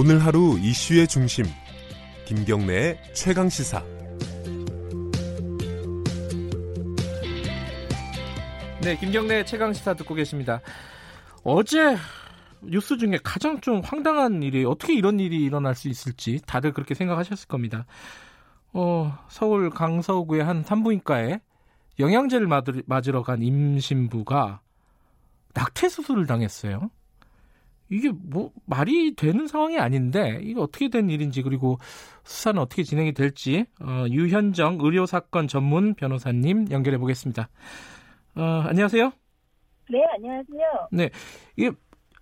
오늘 하루 이슈의 중심 김경래의 최강 시사 네, 김경래 최강 시사 듣고 계십니다. 어제 뉴스 중에 가장 좀 황당한 일이 어떻게 이런 일이 일어날 수 있을지 다들 그렇게 생각하셨을 겁니다. 어, 서울 강서구의 한 산부인과에 영양제를 맞으러 간 임신부가 낙태 수술을 당했어요. 이게 뭐 말이 되는 상황이 아닌데 이게 어떻게 된 일인지 그리고 수사는 어떻게 진행이 될지 어, 유현정 의료 사건 전문 변호사님 연결해 보겠습니다. 어, 안녕하세요. 네, 안녕하세요. 네, 이게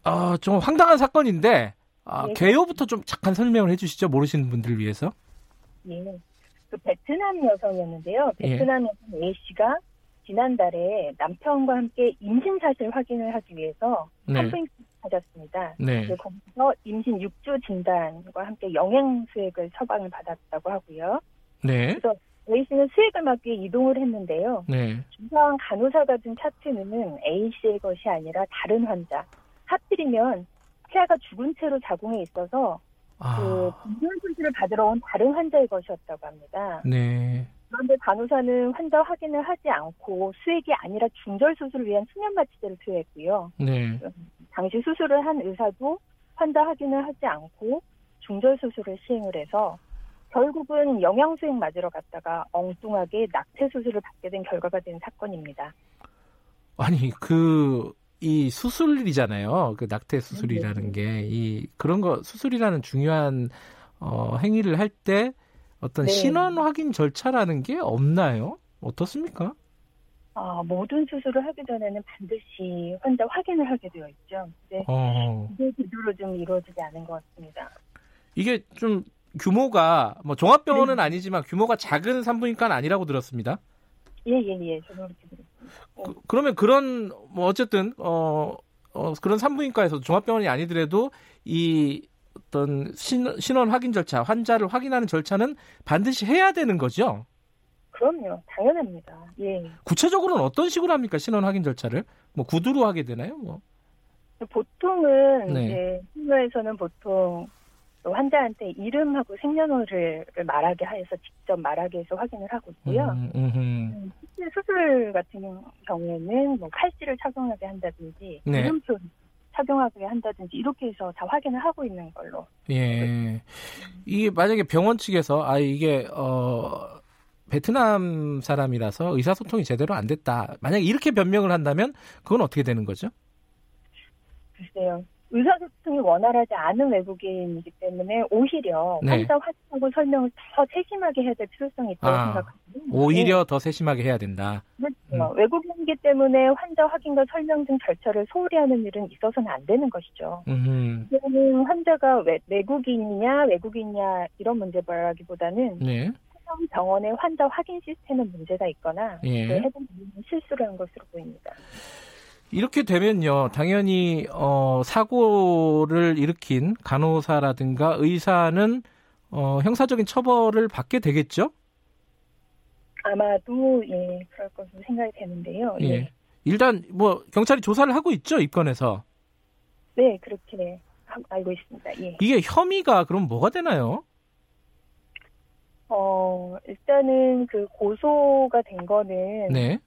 어, 좀 황당한 사건인데 아, 네. 개요부터 좀 잠깐 설명을 해주시죠 모르시는 분들을 위해서. 예, 그 베트남 여성이었는데요. 예. 베트남 여성 A 씨가 지난달에 남편과 함께 임신 사실 확인을 하기 위해서 네. 산부인과 찾았습니다. 네. 거기서 임신 6주 진단과 함께 영양 수액을 처방을 받았다고 하고요. 네. 그래서 A 씨는 수액을 맞기 위해 이동을 했는데요. 네. 주상 간호사가 준 차트는 A 씨의 것이 아니라 다른 환자. 하필이면 태아가 죽은 채로 자궁에 있어서 아. 그 분별 수술을 받으러 온 다른 환자의 것이었다고 합니다. 네. 그런데 간호사는 환자 확인을 하지 않고 수액이 아니라 중절 수술을 위한 수면 마취제를 투여했고요. 네. 당시 수술을 한 의사도 환자 확인을 하지 않고 중절 수술을 시행을 해서 결국은 영양수액 맞으러 갔다가 엉뚱하게 낙태 수술을 받게 된 결과가 된 사건입니다. 아니 그 이 수술이잖아요. 그 낙태 수술이라는 네. 게이 그런 거 수술이라는 중요한 어, 행위를 할때 어떤 네. 신원 확인 절차라는 게 없나요? 어떻습니까? 아, 모든 수술을 하기 전에는 반드시 환자 확인을 하게 되어 있죠. 근데 어. 이게 제대로 좀 이루어지지 않은 것 같습니다. 이게 좀 규모가 뭐 종합병원은 네. 아니지만 규모가 작은 산부인과는 아니라고 들었습니다. 예예예, 예, 예. 저도 그렇게 들었습니다. 그, 러면 그런 뭐 어쨌든 어, 어 그런 산부인과에서 종합병원이 아니더라도 이 어떤 신, 신원 확인 절차, 환자를 확인하는 절차는 반드시 해야 되는 거죠. 그럼요, 당연합니다. 예. 구체적으로는 어떤 식으로 합니까 신원 확인 절차를? 뭐 구두로 하게 되나요? 뭐 보통은 네. 이제 신호에서는 보통 환자한테 이름하고 생년월일을 말하게 해서 직접 말하게 해서 확인을 하고 있고요. 음, 음, 실제 수술 같은 경우에는 뭐 팔찌를 착용하게 한다든지 네. 이름표 착용하게 한다든지 이렇게 해서 다 확인을 하고 있는 걸로. 예. 이게 만약에 병원 측에서 아 이게 어 베트남 사람이라서 의사소통이 제대로 안 됐다. 만약에 이렇게 변명을 한다면 그건 어떻게 되는 거죠? 글쎄요. 의사소통이 원활하지 않은 외국인이기 때문에 오히려 네. 환자 확인하고 설명을 더 세심하게 해야 될 필요성이 있다고 아, 생각합니다. 오히려 더 세심하게 해야 된다. 그렇죠. 음. 외국인이기 때문에 환자 확인과 설명 등 절차를 소홀히 하는 일은 있어서는 안 되는 것이죠. 이거는 환자가 외, 외국인이냐 외국인이냐 이런 문제라기보다는 네. 병원의 환자 확인 시스템에 문제가 있거나 예. 해당 실수를 한 것으로 보입니다. 이렇게 되면요, 당연히 어, 사고를 일으킨 간호사라든가 의사는 어, 형사적인 처벌을 받게 되겠죠? 아마도 예 그럴 것으로 생각이 되는데요. 예. 예. 일단 뭐 경찰이 조사를 하고 있죠 입건해서. 네 그렇게 알고 있습니다. 예. 이게 혐의가 그럼 뭐가 되나요? 어 일단은 그 고소가 된 거는 네.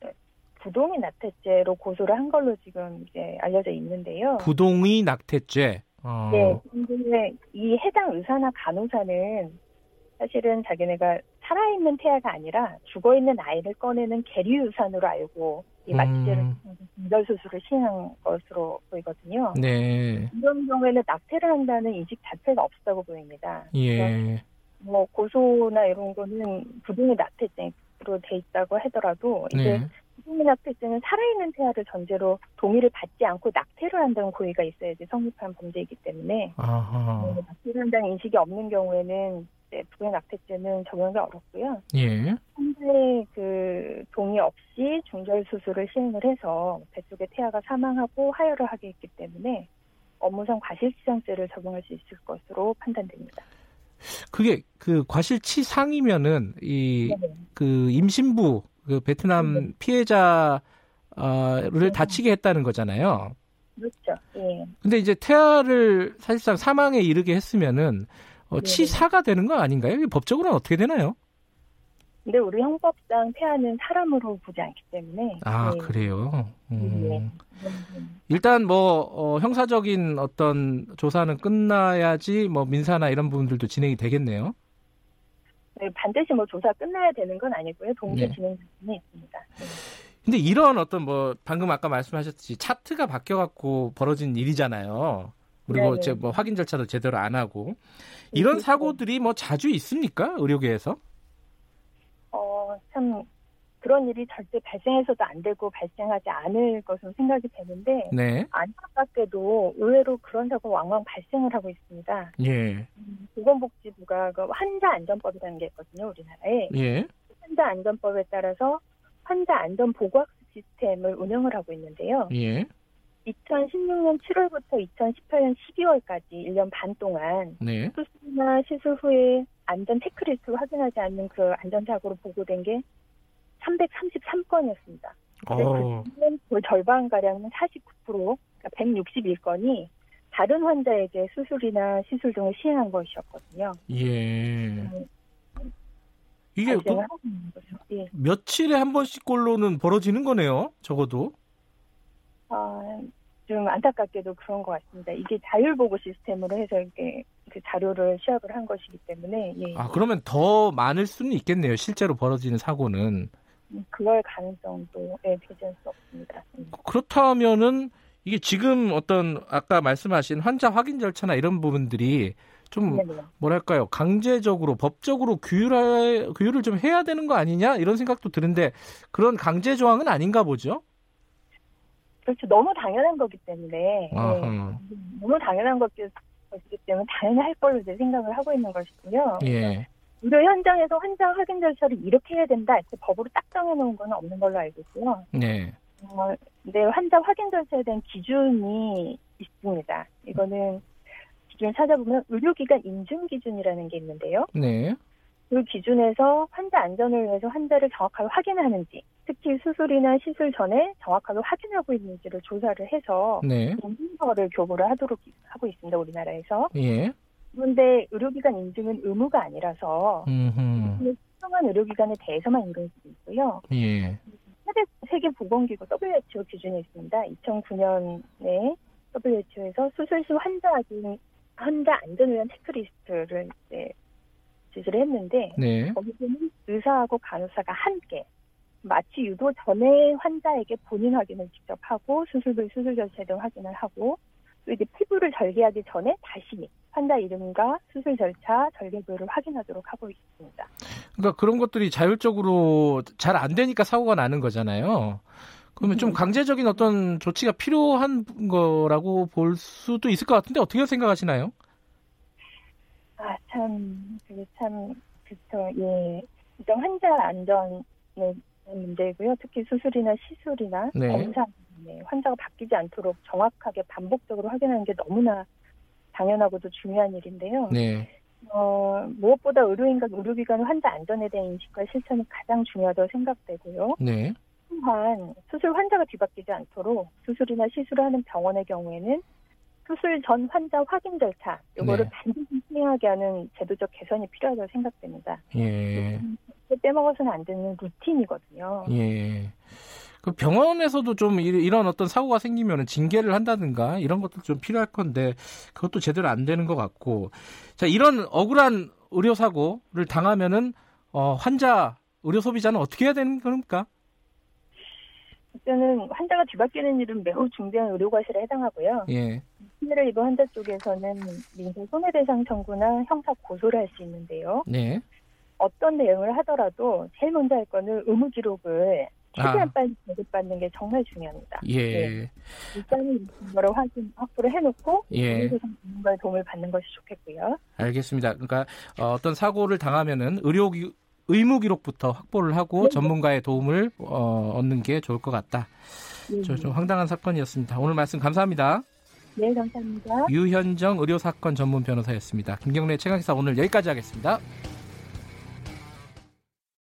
부동의 낙태죄로 고소를 한 걸로 지금 이제 알려져 있는데요. 부동의 낙태죄. 어. 네. 근데 이 해당 의사나 간호사는 사실은 자기네가 살아있는 태아가 아니라 죽어있는 아이를 꺼내는 계류유산으로 알고 이 마취제를 음. 분별 수술을 시행한 것으로 보이거든요. 네. 이런 경우에는 낙태를 한다는 인식 자체가 없다고 보입니다. 예. 뭐 고소나 이런 거는 부동의 낙태죄로 돼 있다고 하더라도 이제 네. 부동의낙태죄는 살아있는 태아를 전제로 동의를 받지 않고 낙태를 한다는 고의가 있어야지 성립한 범죄이기 때문에 아하. 네, 낙태를 한다는 인식이 없는 경우에는 네, 부동의낙태죄는 적용이 어렵고요. 예. 현재 그 동의 없이 중절 수술을 시행을 해서 뱃속의 태아가 사망하고 하혈을 하게 했기 때문에 업무상 과실치상죄를 적용할 수 있을 것으로 판단됩니다. 그게 그 과실치상이면은 이 그 임신부 그 베트남 네. 피해자를 네. 다치게 했다는 거잖아요. 그렇죠. 예. 근데 이제 태아를 사실상 사망에 이르게 했으면은 어, 치사가 되는 거 아닌가요? 법적으로는 어떻게 되나요? 근데 우리 형법상 폐하는 사람으로 보지 않기 때문에. 아, 네. 그래요? 음. 네. 일단 뭐, 어, 형사적인 어떤 조사는 끝나야지 뭐 민사나 이런 부분들도 진행이 되겠네요. 네, 반드시 뭐 조사 끝나야 되는 건 아니고요. 동시에 네. 진행 중에 있습니다. 네. 근데 이런 어떤 뭐 방금 아까 말씀하셨듯이 차트가 바뀌어 갖고 벌어진 일이잖아요. 그리고 이제 뭐 확인 절차도 제대로 안 하고 이런 그렇죠. 사고들이 뭐 자주 있습니까 의료계에서? 참 그런 일이 절대 발생해서도 안 되고 발생하지 않을 것으로 생각이 되는데 네. 안타깝게도 의외로 그런 사고 왕왕 발생을 하고 있습니다. 예. 음, 보건복지부가 그 환자 안전법이라는 게 있거든요, 우리나라에. 예. 환자 안전법에 따라서 환자 안전 보고학습 시스템을 운영을 하고 있는데요. 예. 2016년 7월부터 2018년 12월까지 1년 반 동안 네. 수술이나 시술 후에 안전 체크리스트 확인하지 않는 그 안전사고로 보고된 게 333건이었습니다. 어. 그 절반가량은 49%, 그러니까 161건이 다른 환자에게 수술이나 시술 등을 시행한 것이었거든요. 예. 음, 이게 그, 예. 며칠에 한 번씩꼴로는 벌어지는 거네요. 적어도. 아, 좀 안타깝게도 그런 것 같습니다. 이게 자율보고 시스템으로 해서 이게 그 자료를 시합을 한 것이기 때문에. 예. 아 그러면 더 많을 수는 있겠네요. 실제로 벌어지는 사고는. 음, 그럴 가능성도 예, 배제할 수 없습니다. 음. 그렇다면은 이게 지금 어떤 아까 말씀하신 환자 확인 절차나 이런 부분들이 좀 네네. 뭐랄까요 강제적으로 법적으로 규율 규율을 좀 해야 되는 거 아니냐 이런 생각도 드는데 그런 강제 조항은 아닌가 보죠. 그렇죠. 너무 당연한 거기 때문에 네. 너무 당연한 것이기 때문에 당연히 할 걸로 이제 생각을 하고 있는 것이고요. 예. 의료 현장에서 환자 확인 절차를 이렇게 해야 된다. 이렇게 법으로 딱 정해놓은 건 없는 걸로 알고 있고요. 네. 어, 네, 환자 확인 절차에 대한 기준이 있습니다. 이거는 기준을 찾아보면 의료기관 인증 기준이라는 게 있는데요. 네. 그 기준에서 환자 안전을 위해서 환자를 정확하게 확인하는지, 특히 수술이나 시술 전에 정확하게 확인하고 있는지를 조사를 해서 네. 인증서를 교부를 하도록 하고 있습니다. 우리나라에서. 예. 그런데 의료기관 인증은 의무가 아니라서 특정한 의료기관에 대해서만 인정할 수 있고요. 예. 세계 보건기구 WHO 기준이 있습니다. 2009년에 WHO에서 수술 시 환자 환자 안전을 위한 체크리스트를 이제 지시를 했는데 네. 거기서는 의사하고 간호사가 함께 마취 유도 전에 환자에게 본인 확인을 직접 하고 수술부 수술 절차 등 확인을 하고 또 이제 피부를 절개하기 전에 다시 환자 이름과 수술 절차, 절개 부위를 확인하도록 하고 있습니다. 그러니까 그런 것들이 자율적으로 잘 안 되니까 사고가 나는 거잖아요. 그러면 좀 음. 강제적인 어떤 조치가 필요한 거라고 볼 수도 있을 것 같은데 어떻게 생각하시나요? 아, 참, 그게 참, 그쵸, 예. 일단 환자 안전의 문제고요. 특히 수술이나 시술이나 네. 검사, 네, 환자가 바뀌지 않도록 정확하게 반복적으로 확인하는 게 너무나 당연하고도 중요한 일인데요. 네. 어, 무엇보다 의료인과 의료기관 환자 안전에 대한 인식과 실천이 가장 중요하다고 생각되고요. 네. 또한 수술 환자가 뒤바뀌지 않도록 수술이나 시술을 하는 병원의 경우에는 수술 전 환자 확인 절차 이거를 네. 반드시 시행하게 하는 제도적 개선이 필요하다고 생각됩니다. 예. 빼먹어서는 안 되는 루틴이거든요. 예. 그 병원에서도 좀 이런 어떤 사고가 생기면 징계를 한다든가 이런 것도 좀 필요할 건데 그것도 제대로 안 되는 것 같고 자 이런 억울한 의료 사고를 당하면은 어, 환자 의료 소비자는 어떻게 해야 되는 겁니까? 일단은 환자가 뒤바뀌는 일은 매우 중대한 의료 과실에 해당하고요. 예. 피해를 입은 환자 쪽에서는 민사 손해배상 청구나 형사 고소를 할 수 있는데요. 네. 어떤 내용을 하더라도 제일 먼저 할 거는 의무 기록을 최대한 아. 빨리 제급받는 게 정말 중요합니다. 예. 네. 일단은 이거를 확인 확보를 해놓고 예. 전문가의 도움을 받는 것이 좋겠고요. 알겠습니다. 그러니까 어, 떤 사고를 당하면은 의료 의무 기록부터 확보를 하고 네. 전문가의 도움을 어, 얻는 게 좋을 것 같다. 네. 좀 황당한 사건이었습니다. 오늘 말씀 감사합니다. 네, 감사합니다. 유현정 의료사건 전문 변호사였습니다. 김경래 최강기사 오늘 여기까지 하겠습니다.